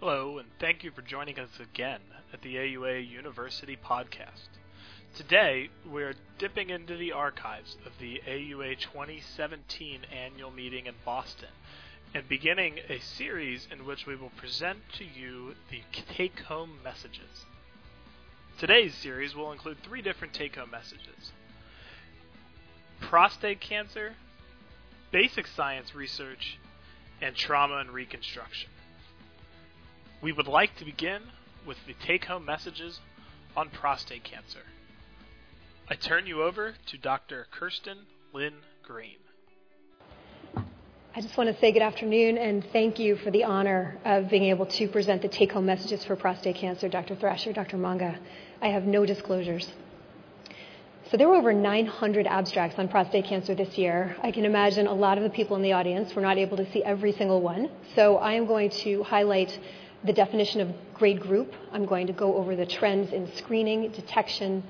Hello, and thank you for joining us again at the AUA University Podcast. Today, we're dipping into the archives of the AUA 2017 annual meeting in Boston and beginning a series in which we will present to you the take home messages. Today's series will include three different take home messages prostate cancer, basic science research, and trauma and reconstruction. We would like to begin with the take home messages on prostate cancer. I turn you over to Dr. Kirsten Lynn Greene. I just want to say good afternoon and thank you for the honor of being able to present the take home messages for prostate cancer, Dr. Thrasher, Dr. Monga. I have no disclosures. So there were over 900 abstracts on prostate cancer this year. I can imagine a lot of the people in the audience were not able to see every single one. So I am going to highlight the definition of grade group. I'm going to go over the trends in screening, detection,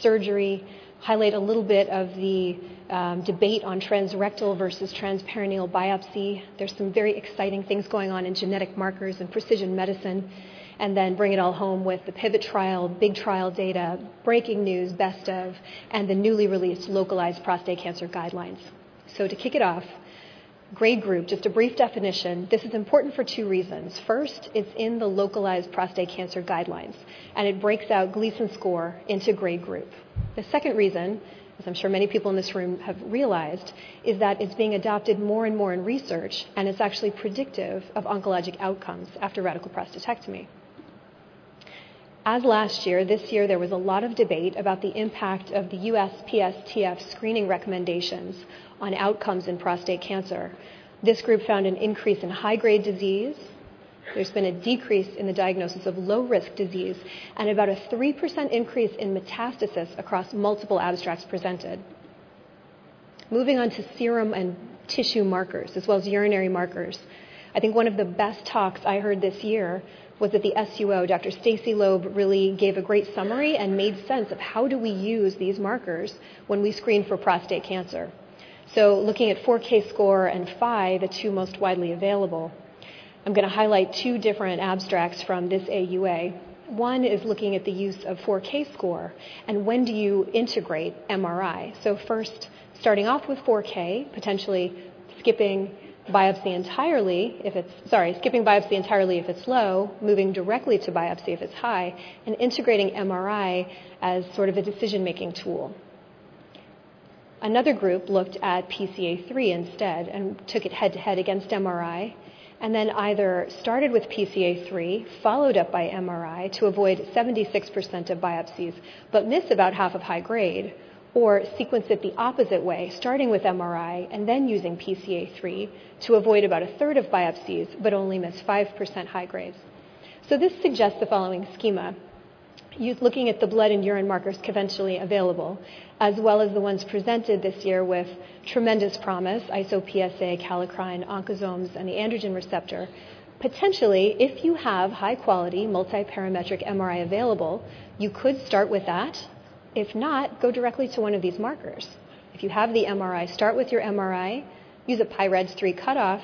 surgery, highlight a little bit of the um, debate on transrectal versus transperineal biopsy. There's some very exciting things going on in genetic markers and precision medicine. And then bring it all home with the pivot trial, big trial data, breaking news, best of, and the newly released localized prostate cancer guidelines. So to kick it off, grade group, just a brief definition, this is important for two reasons. First, it's in the localized prostate cancer guidelines, and it breaks out Gleason score into grade group. The second reason, as I'm sure many people in this room have realized, is that it's being adopted more and more in research, and it's actually predictive of oncologic outcomes after radical prostatectomy. As last year, this year there was a lot of debate about the impact of the USPSTF screening recommendations on outcomes in prostate cancer. This group found an increase in high grade disease. There's been a decrease in the diagnosis of low risk disease and about a 3% increase in metastasis across multiple abstracts presented. Moving on to serum and tissue markers, as well as urinary markers. I think one of the best talks I heard this year was that the SUO, Dr. Stacy Loeb, really gave a great summary and made sense of how do we use these markers when we screen for prostate cancer. So looking at 4K score and PHI, the two most widely available, I'm going to highlight two different abstracts from this AUA. One is looking at the use of 4K score and when do you integrate MRI. So first, starting off with 4K, potentially skipping biopsy entirely if it's sorry, skipping biopsy entirely if it's low, moving directly to biopsy if it's high, and integrating MRI as sort of a decision-making tool. Another group looked at PCA3 instead and took it head to head against MRI, and then either started with PCA3, followed up by MRI to avoid 76% of biopsies, but miss about half of high grade, or sequence it the opposite way, starting with MRI and then using PCA3 to avoid about a third of biopsies, but only miss 5% high grades. So this suggests the following schema looking at the blood and urine markers conventionally available, as well as the ones presented this year with tremendous promise, ISO-PSA, kallikrein, oncosomes, and the androgen receptor. Potentially, if you have high-quality multi-parametric MRI available, you could start with that. If not, go directly to one of these markers. If you have the MRI, start with your MRI, use a PIRADS 3 cutoff,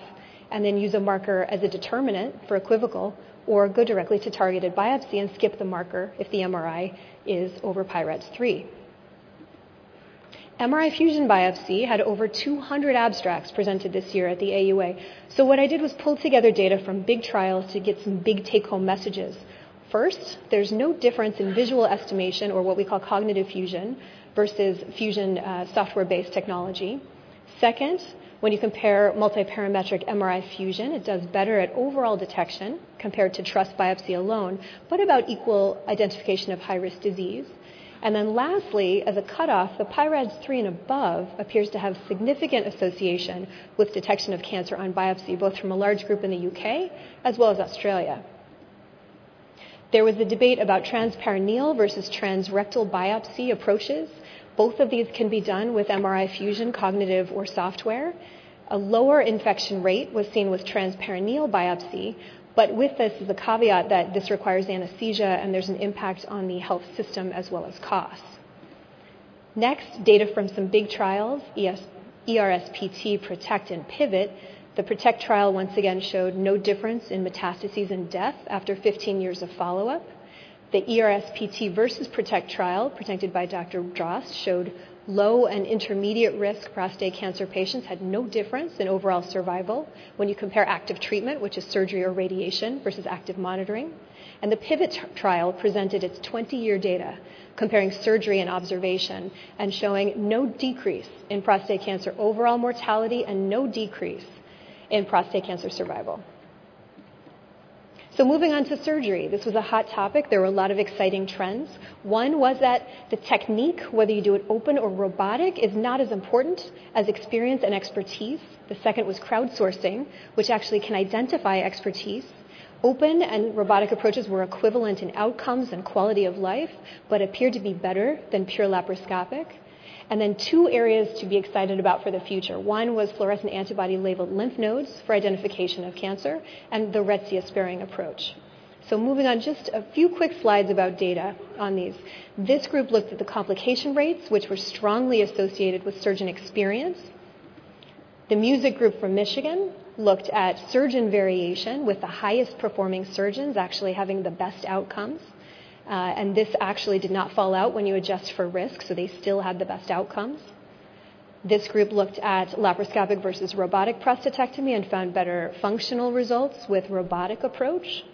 and then use a marker as a determinant for equivocal, or go directly to targeted biopsy and skip the marker if the MRI is over PIRADS 3. MRI fusion biopsy had over 200 abstracts presented this year at the AUA. So what I did was pull together data from big trials to get some big take-home messages. First, there's no difference in visual estimation or what we call cognitive fusion versus fusion uh, software-based technology. Second, when you compare multiparametric MRI fusion, it does better at overall detection compared to TRUS biopsy alone, but about equal identification of high risk disease. And then lastly, as a cutoff, the PIRADS 3 and above appears to have significant association with detection of cancer on biopsy, both from a large group in the UK as well as Australia. There was a debate about transperineal versus transrectal biopsy approaches. Both of these can be done with MRI fusion, cognitive or software. A lower infection rate was seen with transperineal biopsy, but with this is a caveat that this requires anesthesia and there's an impact on the health system as well as costs. Next, data from some big trials, ERSPC, PROTECT, and PIVOT, The PROTECT trial once again showed no difference in metastases and death after 15 years of follow up. The ERSPC versus PROTECT trial, presented by Dr. Drost, showed low and intermediate risk prostate cancer patients had no difference in overall survival when you compare active treatment, which is surgery or radiation, versus active monitoring. And the PIVOT trial presented its 20 year data comparing surgery and observation and showing no decrease in prostate cancer overall mortality and no decrease in prostate cancer survival. So, moving on to surgery, this was a hot topic. There were a lot of exciting trends. One was that the technique, whether you do it open or robotic, is not as important as experience and expertise. The second was crowdsourcing, which actually can identify expertise. Open and robotic approaches were equivalent in outcomes and quality of life, but appeared to be better than pure laparoscopic. And then two areas to be excited about for the future. One was fluorescent antibody labeled lymph nodes for identification of cancer, and the Retzius sparing approach. So, moving on, just a few quick slides about data on these. This group looked at the complication rates, which were strongly associated with surgeon experience. The music group from Michigan looked at surgeon variation, with the highest performing surgeons actually having the best outcomes. Uh, and this actually did not fall out when you adjust for risk, so they still had the best outcomes. This group looked at laparoscopic versus robotic prostatectomy and found better functional results with robotic approach.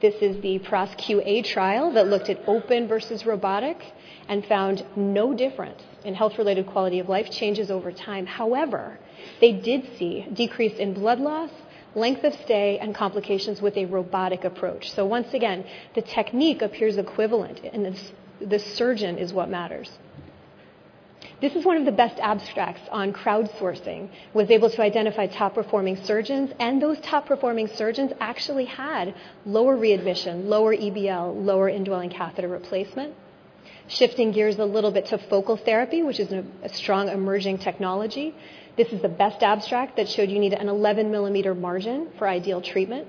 This is the PROSQ-A trial that looked at open versus robotic and found no difference in health-related quality of life changes over time. However, they did see decrease in blood loss length of stay, and complications with a robotic approach. So, once again, the technique appears equivalent, and the, surgeon is what matters. This is one of the best abstracts on crowdsourcing, was able to identify top performing surgeons, and those top performing surgeons actually had lower readmission, lower EBL, lower indwelling catheter replacement. Shifting gears a little bit to focal therapy, which is a strong emerging technology. This is the best abstract that showed you need an 11 millimeter margin for ideal treatment.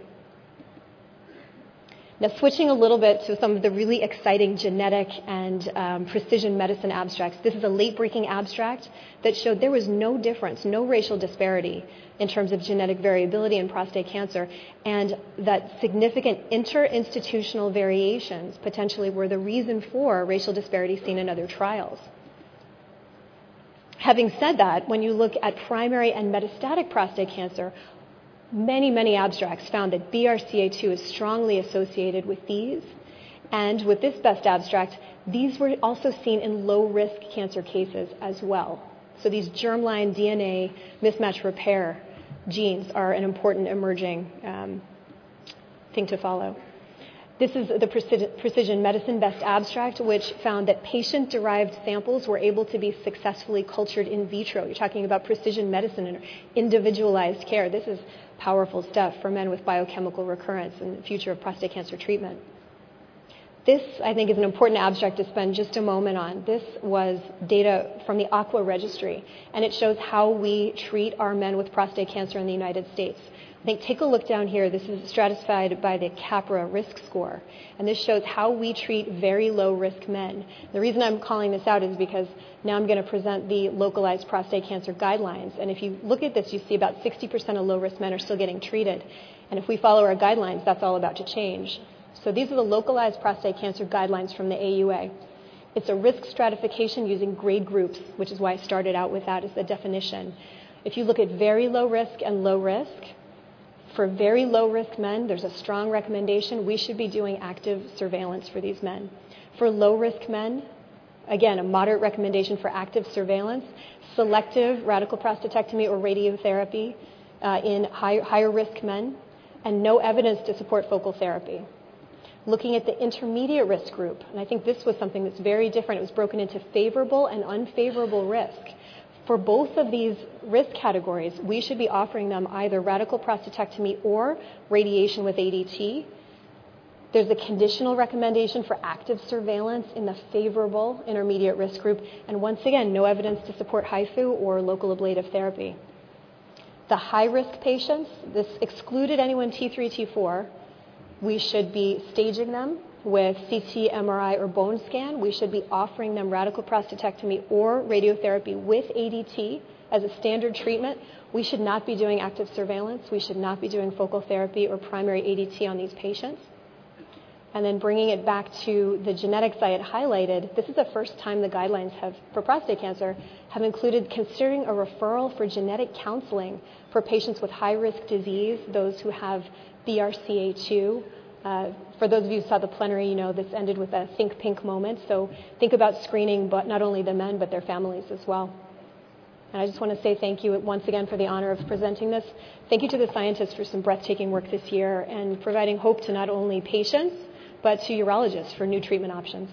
Now, switching a little bit to some of the really exciting genetic and um, precision medicine abstracts. This is a late breaking abstract that showed there was no difference, no racial disparity in terms of genetic variability in prostate cancer, and that significant interinstitutional variations potentially were the reason for racial disparity seen in other trials. Having said that, when you look at primary and metastatic prostate cancer, many, many abstracts found that BRCA2 is strongly associated with these. And with this best abstract, these were also seen in low risk cancer cases as well. So these germline DNA mismatch repair genes are an important emerging um, thing to follow. This is the Precision Medicine Best Abstract, which found that patient derived samples were able to be successfully cultured in vitro. You're talking about precision medicine and individualized care. This is powerful stuff for men with biochemical recurrence and the future of prostate cancer treatment. This, I think, is an important abstract to spend just a moment on. This was data from the AQUA registry, and it shows how we treat our men with prostate cancer in the United States. I think take a look down here. This is stratified by the CAPRA risk score. And this shows how we treat very low risk men. The reason I'm calling this out is because now I'm going to present the localized prostate cancer guidelines. And if you look at this, you see about 60% of low risk men are still getting treated. And if we follow our guidelines, that's all about to change. So these are the localized prostate cancer guidelines from the AUA. It's a risk stratification using grade groups, which is why I started out with that as the definition. If you look at very low risk and low risk, for very low risk men, there's a strong recommendation we should be doing active surveillance for these men. For low risk men, again, a moderate recommendation for active surveillance, selective radical prostatectomy or radiotherapy uh, in high, higher risk men, and no evidence to support focal therapy. Looking at the intermediate risk group, and I think this was something that's very different. It was broken into favorable and unfavorable risk for both of these risk categories, we should be offering them either radical prostatectomy or radiation with ADT. There's a conditional recommendation for active surveillance in the favorable intermediate risk group, and once again, no evidence to support HIFU or local ablative therapy. The high risk patients, this excluded anyone T3, T4, we should be staging them with CT, MRI, or bone scan, we should be offering them radical prostatectomy or radiotherapy with ADT as a standard treatment, we should not be doing active surveillance. We should not be doing focal therapy or primary ADT on these patients. And then bringing it back to the genetics I had highlighted, this is the first time the guidelines have, for prostate cancer, have included considering a referral for genetic counseling for patients with high risk disease, those who have BRCA2. Uh, for those of you who saw the plenary, you know this ended with a think pink moment. So think about screening, but not only the men, but their families as well. And I just want to say thank you once again for the honor of presenting this. Thank you to the scientists for some breathtaking work this year and providing hope to not only patients, but to urologists for new treatment options.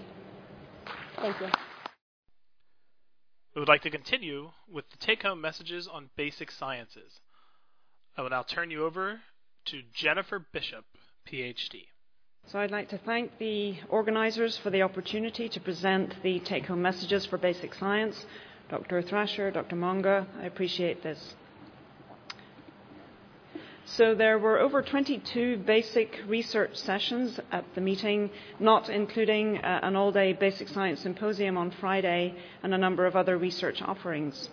Thank you. We would like to continue with the take home messages on basic sciences. I will now turn you over to Jennifer Bishop, PhD. So I'd like to thank the organizers for the opportunity to present the take home messages for basic science. Dr. Thrasher, Dr. Monga, I appreciate this. So there were over 22 basic research sessions at the meeting, not including uh, an all day basic science symposium on Friday and a number of other research offerings.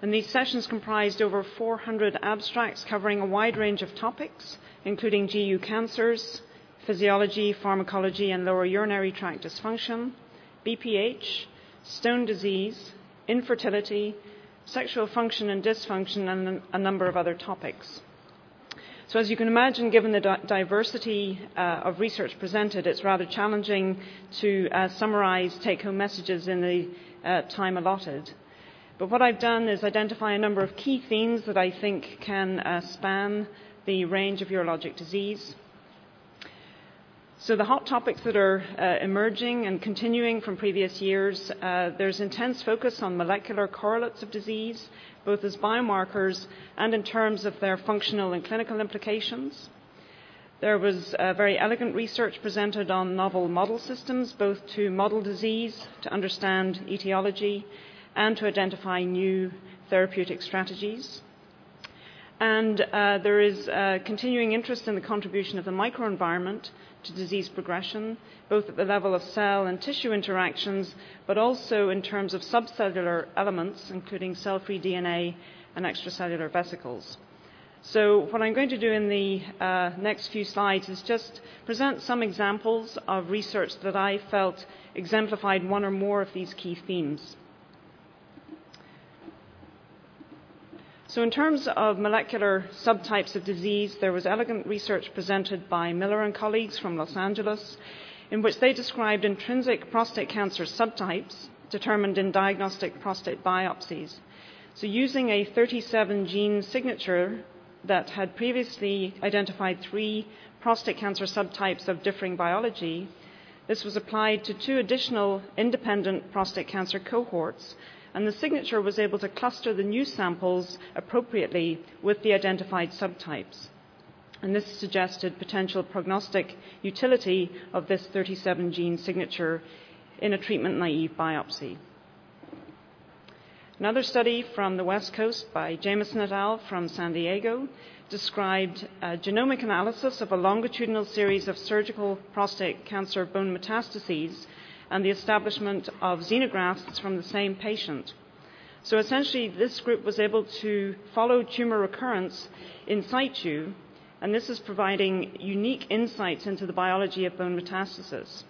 And these sessions comprised over 400 abstracts covering a wide range of topics, including GU cancers, physiology, pharmacology, and lower urinary tract dysfunction, BPH, stone disease, infertility, sexual function and dysfunction, and a number of other topics. So, as you can imagine, given the di- diversity uh, of research presented, it's rather challenging to uh, summarize take home messages in the uh, time allotted. But what I've done is identify a number of key themes that I think can uh, span the range of urologic disease. So, the hot topics that are uh, emerging and continuing from previous years uh, there's intense focus on molecular correlates of disease, both as biomarkers and in terms of their functional and clinical implications. There was uh, very elegant research presented on novel model systems, both to model disease, to understand etiology, and to identify new therapeutic strategies. And uh, there is uh, continuing interest in the contribution of the microenvironment to disease progression, both at the level of cell and tissue interactions, but also in terms of subcellular elements, including cell free DNA and extracellular vesicles. So, what I'm going to do in the uh, next few slides is just present some examples of research that I felt exemplified one or more of these key themes. So, in terms of molecular subtypes of disease, there was elegant research presented by Miller and colleagues from Los Angeles, in which they described intrinsic prostate cancer subtypes determined in diagnostic prostate biopsies. So, using a 37 gene signature that had previously identified three prostate cancer subtypes of differing biology, this was applied to two additional independent prostate cancer cohorts and the signature was able to cluster the new samples appropriately with the identified subtypes. And this suggested potential prognostic utility of this 37 gene signature in a treatment naive biopsy. Another study from the West Coast by Jameson et al. from San Diego described a genomic analysis of a longitudinal series of surgical prostate cancer bone metastases and the establishment of xenografts from the same patient. So essentially, this group was able to follow tumor recurrence in situ, and this is providing unique insights into the biology of bone metastasis.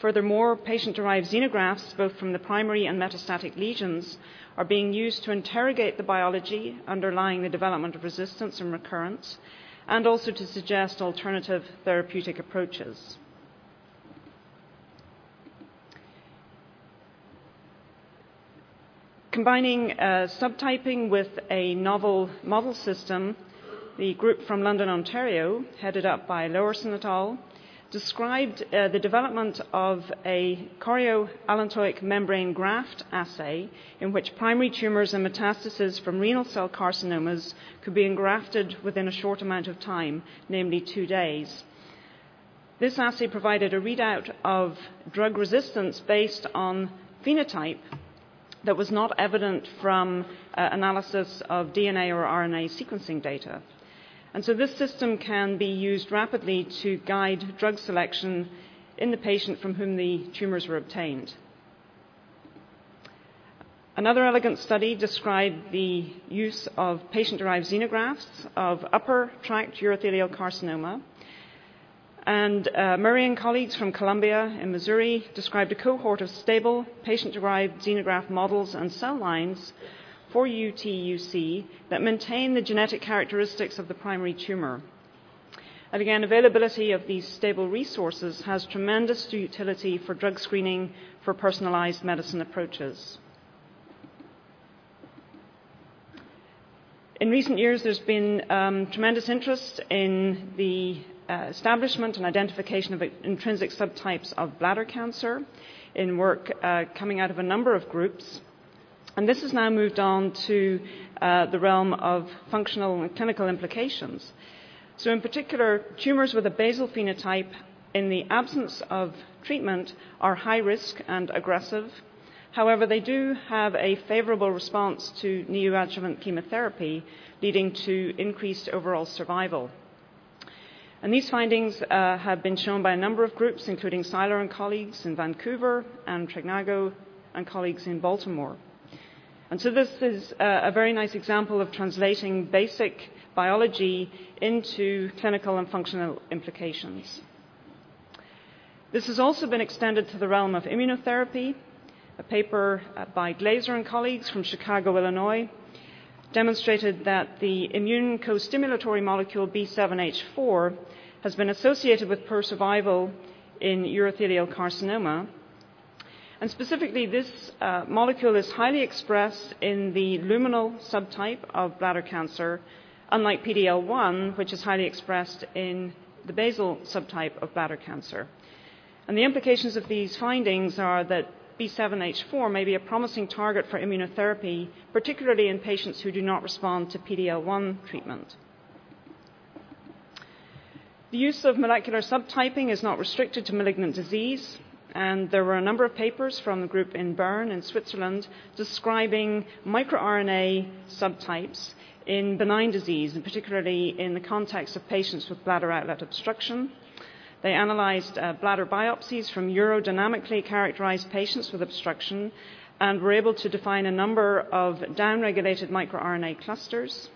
Furthermore, patient derived xenografts, both from the primary and metastatic lesions, are being used to interrogate the biology underlying the development of resistance and recurrence, and also to suggest alternative therapeutic approaches. Combining uh, subtyping with a novel model system, the group from London, Ontario, headed up by Laursen et al., described uh, the development of a chorioallantoic membrane graft assay in which primary tumors and metastases from renal cell carcinomas could be engrafted within a short amount of time, namely two days. This assay provided a readout of drug resistance based on phenotype that was not evident from uh, analysis of DNA or RNA sequencing data. And so this system can be used rapidly to guide drug selection in the patient from whom the tumors were obtained. Another elegant study described the use of patient derived xenografts of upper tract urothelial carcinoma. And uh, Murray and colleagues from Columbia in Missouri described a cohort of stable patient derived xenograft models and cell lines for UTUC that maintain the genetic characteristics of the primary tumor. And again, availability of these stable resources has tremendous utility for drug screening for personalized medicine approaches. In recent years, there's been um, tremendous interest in the establishment and identification of intrinsic subtypes of bladder cancer in work uh, coming out of a number of groups. And this has now moved on to uh, the realm of functional and clinical implications. So, in particular, tumours with a basal phenotype in the absence of treatment are high risk and aggressive However, they do have a favourable response to neoadjuvant chemotherapy, leading to increased overall survival. And these findings uh, have been shown by a number of groups, including Seiler and colleagues in Vancouver and Tregnago and colleagues in Baltimore. And so this is uh, a very nice example of translating basic biology into clinical and functional implications. This has also been extended to the realm of immunotherapy a paper uh, by Glaser and colleagues from Chicago, Illinois, demonstrated that the immune co-stimulatory molecule B7H4 has been associated with poor survival in urothelial carcinoma. And specifically, this uh, molecule is highly expressed in the luminal subtype of bladder cancer, unlike PDL1, which is highly expressed in the basal subtype of bladder cancer. And the implications of these findings are that B7H4 may be a promising target for immunotherapy, particularly in patients who do not respond to PD-L1 treatment. The use of molecular subtyping is not restricted to malignant disease, and there were a number of papers from the group in Bern in Switzerland describing microRNA subtypes in benign disease, and particularly in the context of patients with bladder outlet obstruction they analysed uh, bladder biopsies from urodynamically characterised patients with obstruction and were able to define a number of downregulated microRNA clusters.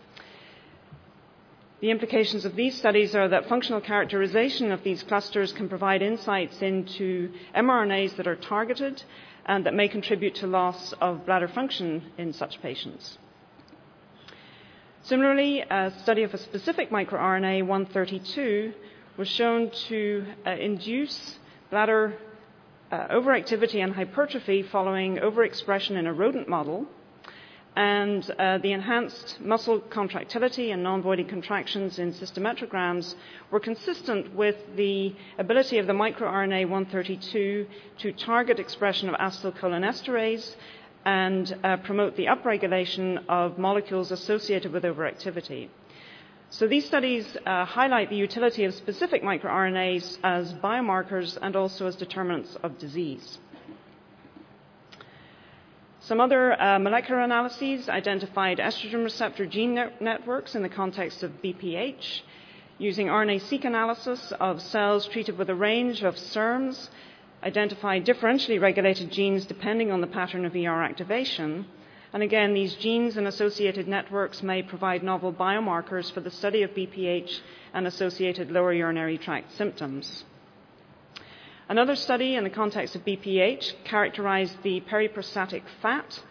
The implications of these studies are that functional characterization of these clusters can provide insights into mRNAs that are targeted and that may contribute to loss of bladder function in such patients. Similarly, a study of a specific microRNA 132 was shown to uh, induce bladder uh, overactivity and hypertrophy following overexpression in a rodent model. And uh, the enhanced muscle contractility and non voiding contractions in cystometrograms were consistent with the ability of the microRNA 132 to target expression of acetylcholinesterase and uh, promote the upregulation of molecules associated with overactivity. So these studies uh, highlight the utility of specific microRNAs as biomarkers and also as determinants of disease. Some other uh, molecular analyses identified estrogen receptor gene net- networks in the context of BPH, using RNA-seq analysis of cells treated with a range of SERMs, identified differentially regulated genes depending on the pattern of ER activation, and again, these genes and associated networks may provide novel biomarkers for the study of BPH and associated lower urinary tract symptoms. Another study in the context of BPH characterized the periprostatic fat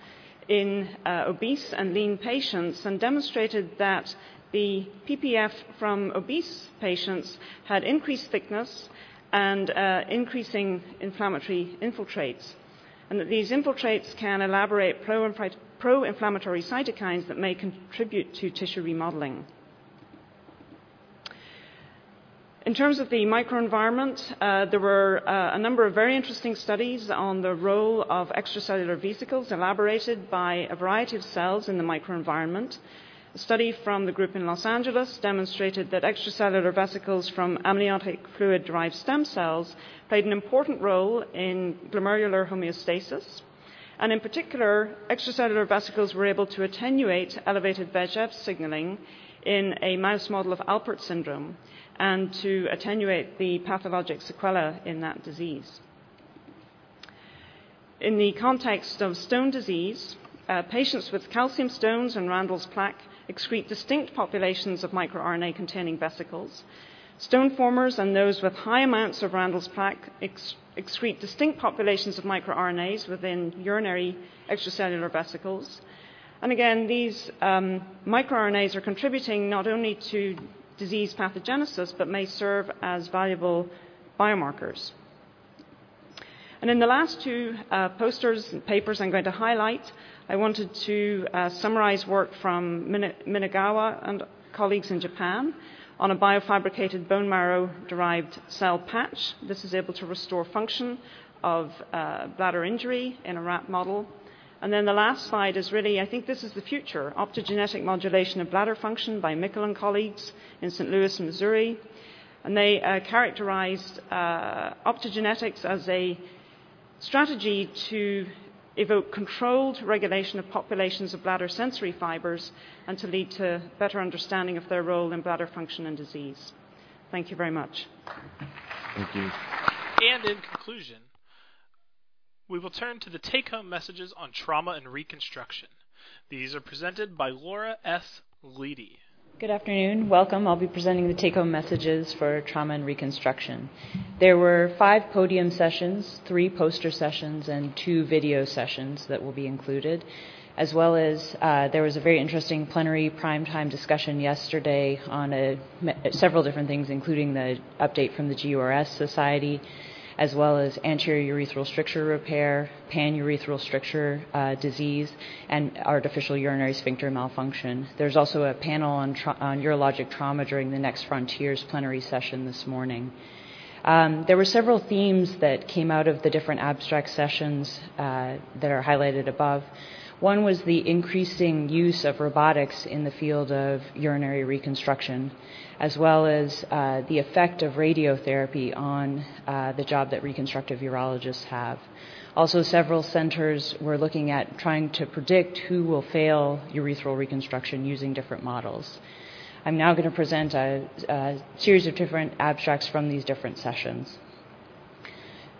in uh, obese and lean patients and demonstrated that the PPF from obese patients had increased thickness and uh, increasing inflammatory infiltrates, and that these infiltrates can elaborate pro pro inflammatory cytokines that may contribute to tissue remodeling. In terms of the microenvironment, uh, there were uh, a number of very interesting studies on the role of extracellular vesicles elaborated by a variety of cells in the microenvironment. A study from the group in Los Angeles demonstrated that extracellular vesicles from amniotic fluid derived stem cells played an important role in glomerular homeostasis. And in particular, extracellular vesicles were able to attenuate elevated VEGF signaling in a mouse model of Alport syndrome and to attenuate the pathologic sequelae in that disease. In the context of stone disease, uh, patients with calcium stones and Randall's plaque excrete distinct populations of microRNA containing vesicles. Stone formers and those with high amounts of Randall's plaque excrete distinct populations of microRNAs within urinary extracellular vesicles. And again, these um, microRNAs are contributing not only to disease pathogenesis, but may serve as valuable biomarkers. And in the last two uh, posters and papers I'm going to highlight, I wanted to uh, summarize work from Minagawa and colleagues in Japan on a biofabricated bone marrow derived cell patch. This is able to restore function of uh, bladder injury in a rat model. And then the last slide is really, I think this is the future optogenetic modulation of bladder function by Mickle and colleagues in St. Louis, Missouri. And they uh, characterized uh, optogenetics as a strategy to evoke controlled regulation of populations of bladder sensory fibers and to lead to better understanding of their role in bladder function and disease. Thank you very much. Thank you. And in conclusion, we will turn to the take home messages on trauma and reconstruction. These are presented by Laura S. Leddy. Good afternoon. Welcome. I'll be presenting the take home messages for trauma and reconstruction. There were five podium sessions, three poster sessions, and two video sessions that will be included, as well as uh, there was a very interesting plenary primetime discussion yesterday on a, several different things, including the update from the GURS Society as well as anterior urethral stricture repair, panurethral stricture uh, disease, and artificial urinary sphincter malfunction. There's also a panel on, tra- on urologic trauma during the Next Frontiers plenary session this morning. Um, there were several themes that came out of the different abstract sessions uh, that are highlighted above. One was the increasing use of robotics in the field of urinary reconstruction, as well as uh, the effect of radiotherapy on uh, the job that reconstructive urologists have. Also, several centers were looking at trying to predict who will fail urethral reconstruction using different models. I'm now going to present a, a series of different abstracts from these different sessions.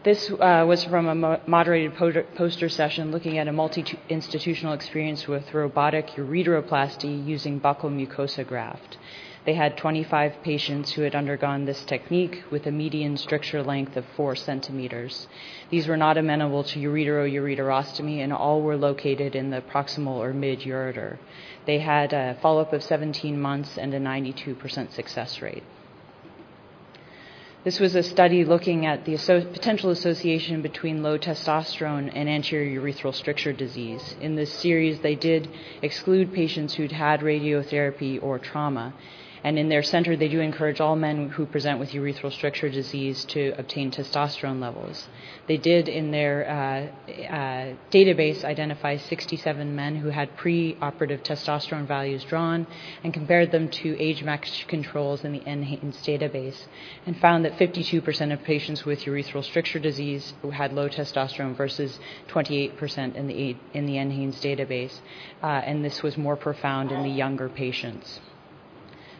This uh, was from a moderated poster session looking at a multi institutional experience with robotic ureteroplasty using buccal mucosa graft. They had 25 patients who had undergone this technique with a median stricture length of 4 centimeters. These were not amenable to uretero-ureterostomy and all were located in the proximal or mid ureter. They had a follow up of 17 months and a 92% success rate. This was a study looking at the potential association between low testosterone and anterior urethral stricture disease. In this series, they did exclude patients who'd had radiotherapy or trauma. And in their center, they do encourage all men who present with urethral stricture disease to obtain testosterone levels. They did, in their uh, uh, database, identify 67 men who had pre-operative testosterone values drawn and compared them to age-matched controls in the NHANES database and found that 52% of patients with urethral stricture disease who had low testosterone versus 28% in the, in the NHANES database. Uh, and this was more profound in the younger patients.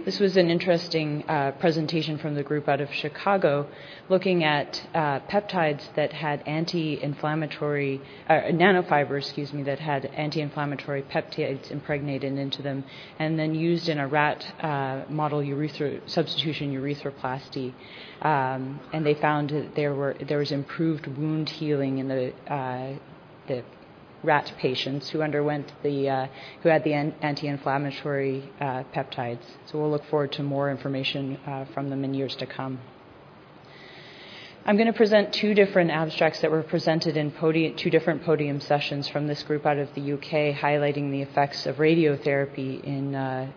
This was an interesting uh, presentation from the group out of Chicago looking at uh, peptides that had anti-inflammatory, uh, nanofibers, excuse me, that had anti-inflammatory peptides impregnated into them and then used in a rat uh, model urethra, substitution urethroplasty. Um, and they found that there, were, there was improved wound healing in the, uh, the rat patients who underwent the uh, who had the anti-inflammatory uh, peptides. So we'll look forward to more information uh, from them in years to come. I'm going to present two different abstracts that were presented in podium, two different podium sessions from this group out of the UK, highlighting the effects of radiotherapy in uh,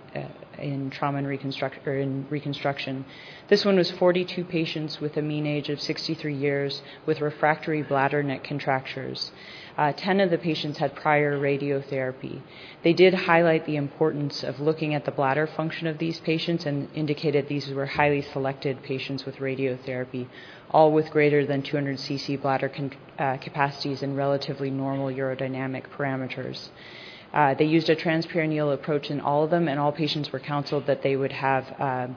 in trauma and reconstruction, or in reconstruction. This one was 42 patients with a mean age of 63 years with refractory bladder neck contractures. Uh, 10 of the patients had prior radiotherapy. They did highlight the importance of looking at the bladder function of these patients and indicated these were highly selected patients with radiotherapy, all with greater than 200 cc bladder con- uh, capacities and relatively normal urodynamic parameters. Uh, they used a transperineal approach in all of them, and all patients were counseled that they would have um,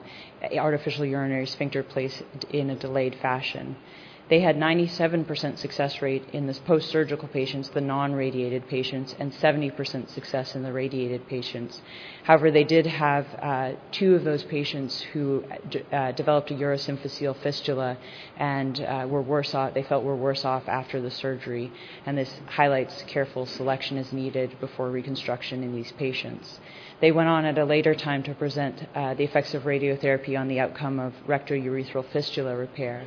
artificial urinary sphincter placed in a delayed fashion. They had 97% success rate in the post surgical patients, the non radiated patients, and 70% success in the radiated patients. However, they did have uh, two of those patients who uh, developed a urosymphyseal fistula and uh, were worse off, they felt were worse off after the surgery. And this highlights careful selection is needed before reconstruction in these patients. They went on at a later time to present uh, the effects of radiotherapy on the outcome of rectourethral fistula repair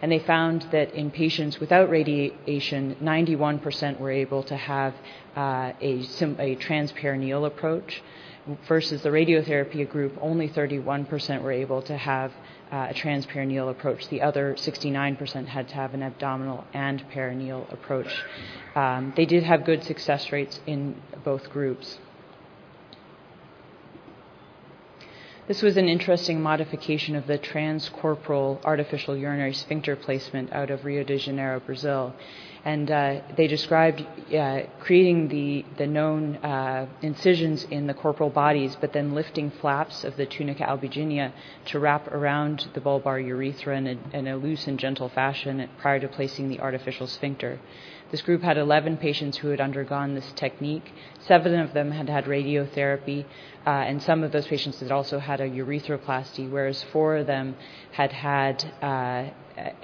and they found that in patients without radiation, 91% were able to have uh, a, a transperineal approach, versus the radiotherapy group, only 31% were able to have uh, a transperineal approach. The other 69% had to have an abdominal and perineal approach. Um, they did have good success rates in both groups. This was an interesting modification of the transcorporal artificial urinary sphincter placement out of Rio de Janeiro, Brazil. And uh, they described uh, creating the, the known uh, incisions in the corporal bodies, but then lifting flaps of the tunica albuginea to wrap around the bulbar urethra in a, in a loose and gentle fashion prior to placing the artificial sphincter. This group had 11 patients who had undergone this technique. Seven of them had had radiotherapy, uh, and some of those patients had also had a urethroplasty, whereas four of them had had uh,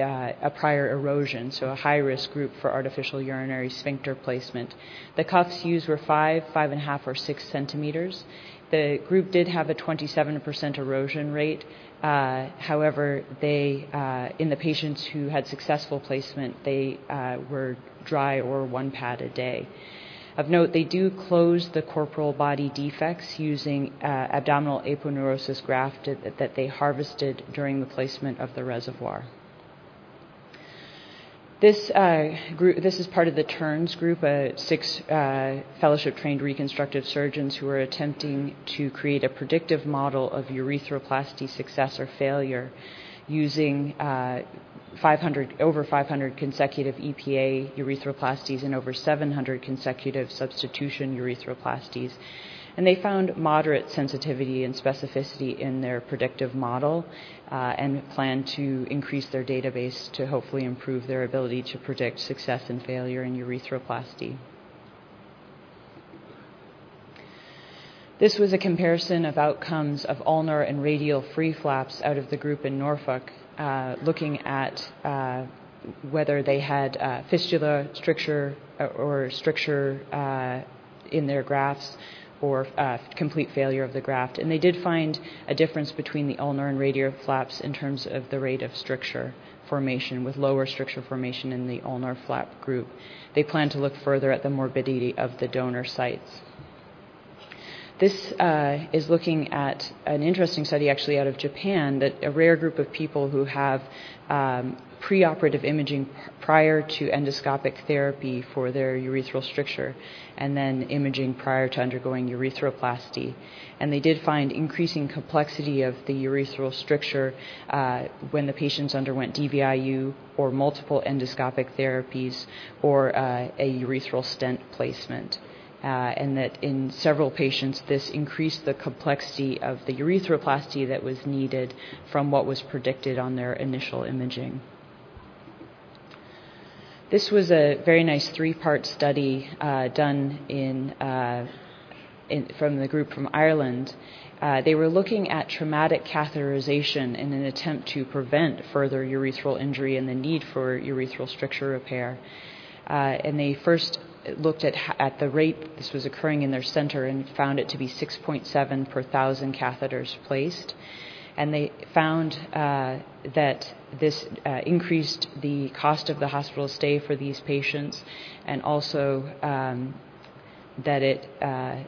uh, a prior erosion, so a high risk group for artificial urinary sphincter placement. The cuffs used were five, five and a half, or six centimeters. The group did have a 27% erosion rate. Uh, however, uh, in the patients who had successful placement, they uh, were dry or one pad a day. Of note, they do close the corporal body defects using abdominal aponeurosis graft that they harvested during the placement of the reservoir. This uh, group, this is part of the Turns group, uh, six uh, fellowship-trained reconstructive surgeons who are attempting to create a predictive model of urethroplasty success or failure using uh, 500, over 500 consecutive EPA urethroplasties and over 700 consecutive substitution urethroplasties. And they found moderate sensitivity and specificity in their predictive model uh, and plan to increase their database to hopefully improve their ability to predict success and failure in urethroplasty. This was a comparison of outcomes of ulnar and radial free flaps out of the group in Norfolk, uh, looking at uh, whether they had uh, fistula stricture uh, or stricture uh, in their grafts or uh, complete failure of the graft. And they did find a difference between the ulnar and radial flaps in terms of the rate of stricture formation, with lower stricture formation in the ulnar flap group. They plan to look further at the morbidity of the donor sites. This uh, is looking at an interesting study actually out of Japan that a rare group of people who have um, preoperative imaging prior to endoscopic therapy for their urethral stricture and then imaging prior to undergoing urethroplasty. And they did find increasing complexity of the urethral stricture uh, when the patients underwent DVIU or multiple endoscopic therapies or uh, a urethral stent placement uh, and that in several patients this increased the complexity of the urethroplasty that was needed from what was predicted on their initial imaging. This was a very nice three part study uh, done in, uh, in, from the group from Ireland. Uh, they were looking at traumatic catheterization in an attempt to prevent further urethral injury and the need for urethral stricture repair. Uh, and they first looked at, at the rate this was occurring in their center and found it to be 6.7 per thousand catheters placed. And they found uh, that this uh, increased the cost of the hospital stay for these patients and also um, that it, uh,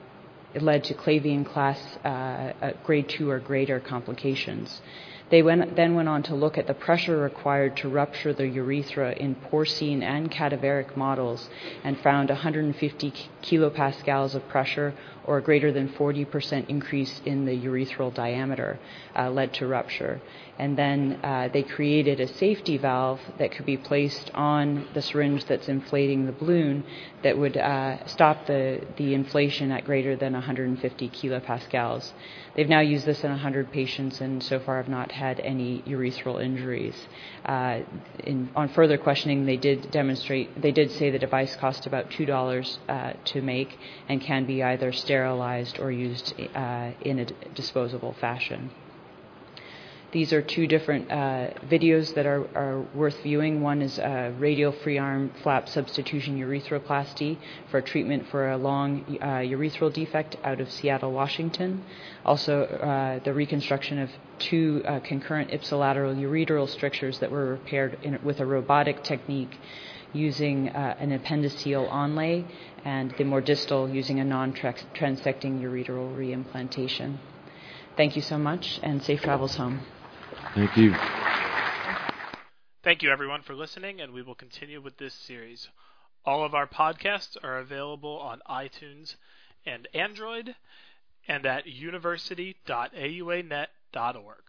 it, led to Clavien class uh, grade 2 or greater complications. They went, then went on to look at the pressure required to rupture the urethra in porcine and cadaveric models and found 150 kilopascals of pressure or a greater than 40% increase in the urethral diameter uh, led to rupture. And then uh, they created a safety valve that could be placed on the syringe that's inflating the balloon that would uh, stop the, the inflation at greater than 150 kilopascals. They've now used this in 100 patients and so far have not had any urethral injuries. Uh, in, on further questioning, they did demonstrate, they did say the device cost about $2 uh, to make and can be either sterilized or used uh, in a disposable fashion. These are two different uh, videos that are, are, worth viewing. One is a radial forearm flap substitution urethroplasty for treatment for a long uh, urethral defect out of Seattle, Washington. Also, uh, the reconstruction of two uh, concurrent ipsilateral ureteral strictures that were repaired in, with a robotic technique using uh, an appendiceal onlay and the more distal using a non-transecting ureteral reimplantation. Thank you so much and safe travels home. Thank you. Thank you, everyone, for listening, and we will continue with this series. All of our podcasts are available on iTunes and Android and at university.auanet.org.